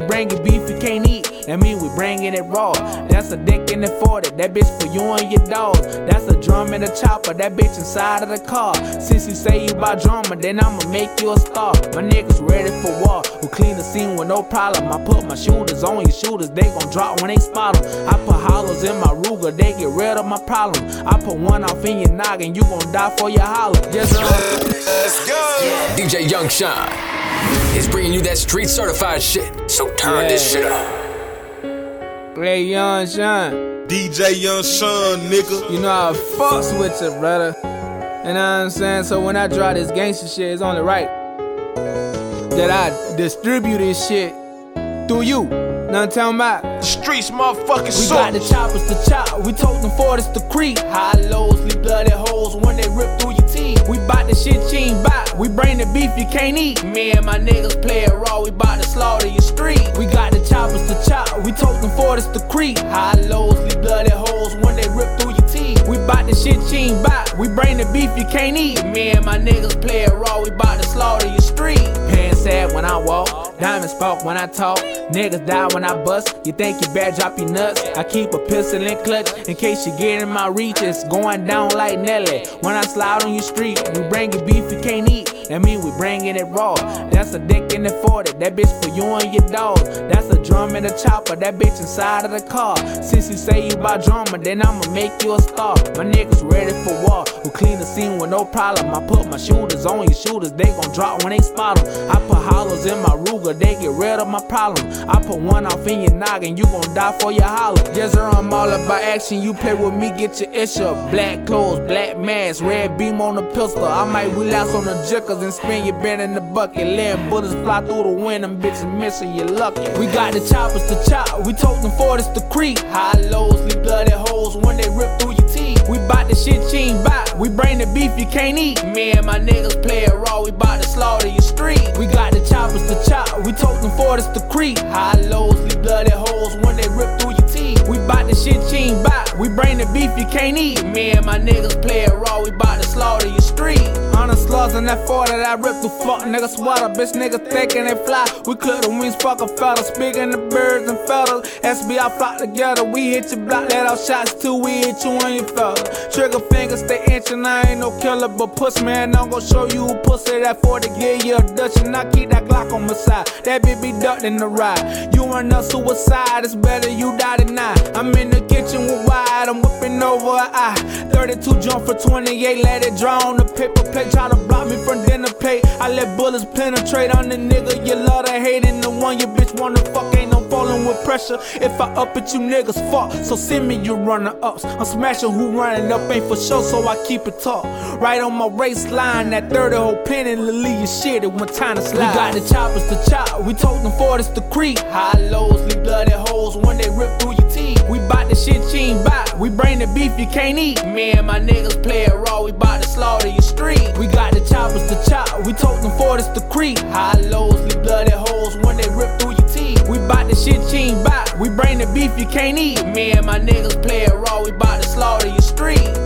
Bringing beef you can't eat, that mean we bringing it raw. That's a dick in the 40, that bitch for you and your dog. That's a drum and a chopper, that bitch inside of the car. Since you say you about drama, then I'ma make you a star. My niggas ready for war, we clean the scene with no problem. I put my shooters on your shooters, they gon' drop when they spot 'em. I put hollows in my Ruger, they get rid of my problem. I put one off in your noggin, you gon' die for your holler. Just uh, Let's go. DJ Young Shine is bringing you that street certified shit. So turn this shit up. Ray Young Shine. DJ Young Sean, nigga. You know I fucks with you, brother. You know what I'm saying? So when I drop this gangster shit, it's only right that I distribute this shit through you. Know what I'm talking about? The streets, motherfucking We got the choppers to chop, we told them for this to creep. High lows, leave bloody holes when they rip through your teeth. We bout the shit you ain't bout, we bring the beef you can't eat. Me and my niggas play it raw, we bout to slaughter your street. We got the choppers to chop, we told them for this to creep. High lows, leave bloody holes when they rip through your teeth. We bout the shit you ain't bout, we bring the beef you can't eat. Me and my niggas play it raw, we bout to slaughter your street. Pants sad when I walk, diamonds spark when I talk. Niggas die when I bust, you think you better drop your nuts. I keep a pistol in clutch in case you get in my reach. It's going down like Nelly. When I slide on your street, we bring you beef you can't eat. That mean we bringing it raw. That's a dick in the 40, that bitch for you and your dog. That's a drum and a chopper, that bitch inside of the car. Since you say you about drama, then I'ma make you a star. My niggas ready for war. We clean the scene with no problem. I put my shooters on your shooters, they gon' drop when they spot 'em. I put hollows in my Ruger, they get rid of my problem. I put one off in your noggin, you gon' die for your holler. Yes, sir, I'm all about action. You play with me, get your issue. Black clothes, black mask, red beam on the pistol. I might relapse on the jickers and spin your bend in the bucket. Letting bullets fly through the wind, them bitches missing you lucky. We got the choppers to chop, we told them for this to creep. High lows, leave bloody holes when they rip through your teeth. We bout the shit you ain't bout, we bring the beef you can't eat. Me and my niggas play it raw, we bout to slaughter your street. We got the choppers to chop, we told them for this to creep. High lows, leave bloody holes when they rip through your teeth. We bout the shit you ain't bout, we bring the beef you can't eat. Me and my niggas play it raw, we bout to slaughter your street. Hundred slugs in that 40 that I rip through fuck nigga sweater. Bitch nigga thinking they fly. We clip the wings, fuck a fella. Speaking the birds and feathers. SBI flock together. We hit your block, let out shots too. We hit you on your fella. Trigger fingers stay inching. I ain't no killer, but puss man. I'm gonna show you who pussy that 40 get you a Dutch. And I keep that Glock on my side. That bitch be ducked in the ride. You run up suicide, it's better you die tonight. I'm in the kitchen with wide, I'm whipping over an eye. 32 jump for 28, let it draw on the paper plate. Try to block me from dinner plate. I let bullets penetrate on the nigga you love to hate. And the one you bitch wanna fuck ain't no falling with pressure. If I up it, you niggas fuck. So send me your runner ups. I'm smashing who running up ain't for sure, so I keep it tough. Right on my race line, that 30 whole pin and leave your shit. It went time to slide. We got the choppers to chop. We told them for this to creep. High lows, leave bloody holes when they rip through your. We bout the shit you ain't bout. We bring the beef you can't eat. Me and my niggas play it raw. We bout to slaughter your street. We got the choppers to chop. We told them for this to creep. High lows, leave bloody holes when they rip through your teeth. We bout the shit you ain't bout. We bring the beef you can't eat. Me and my niggas play it raw. We bout to slaughter your street.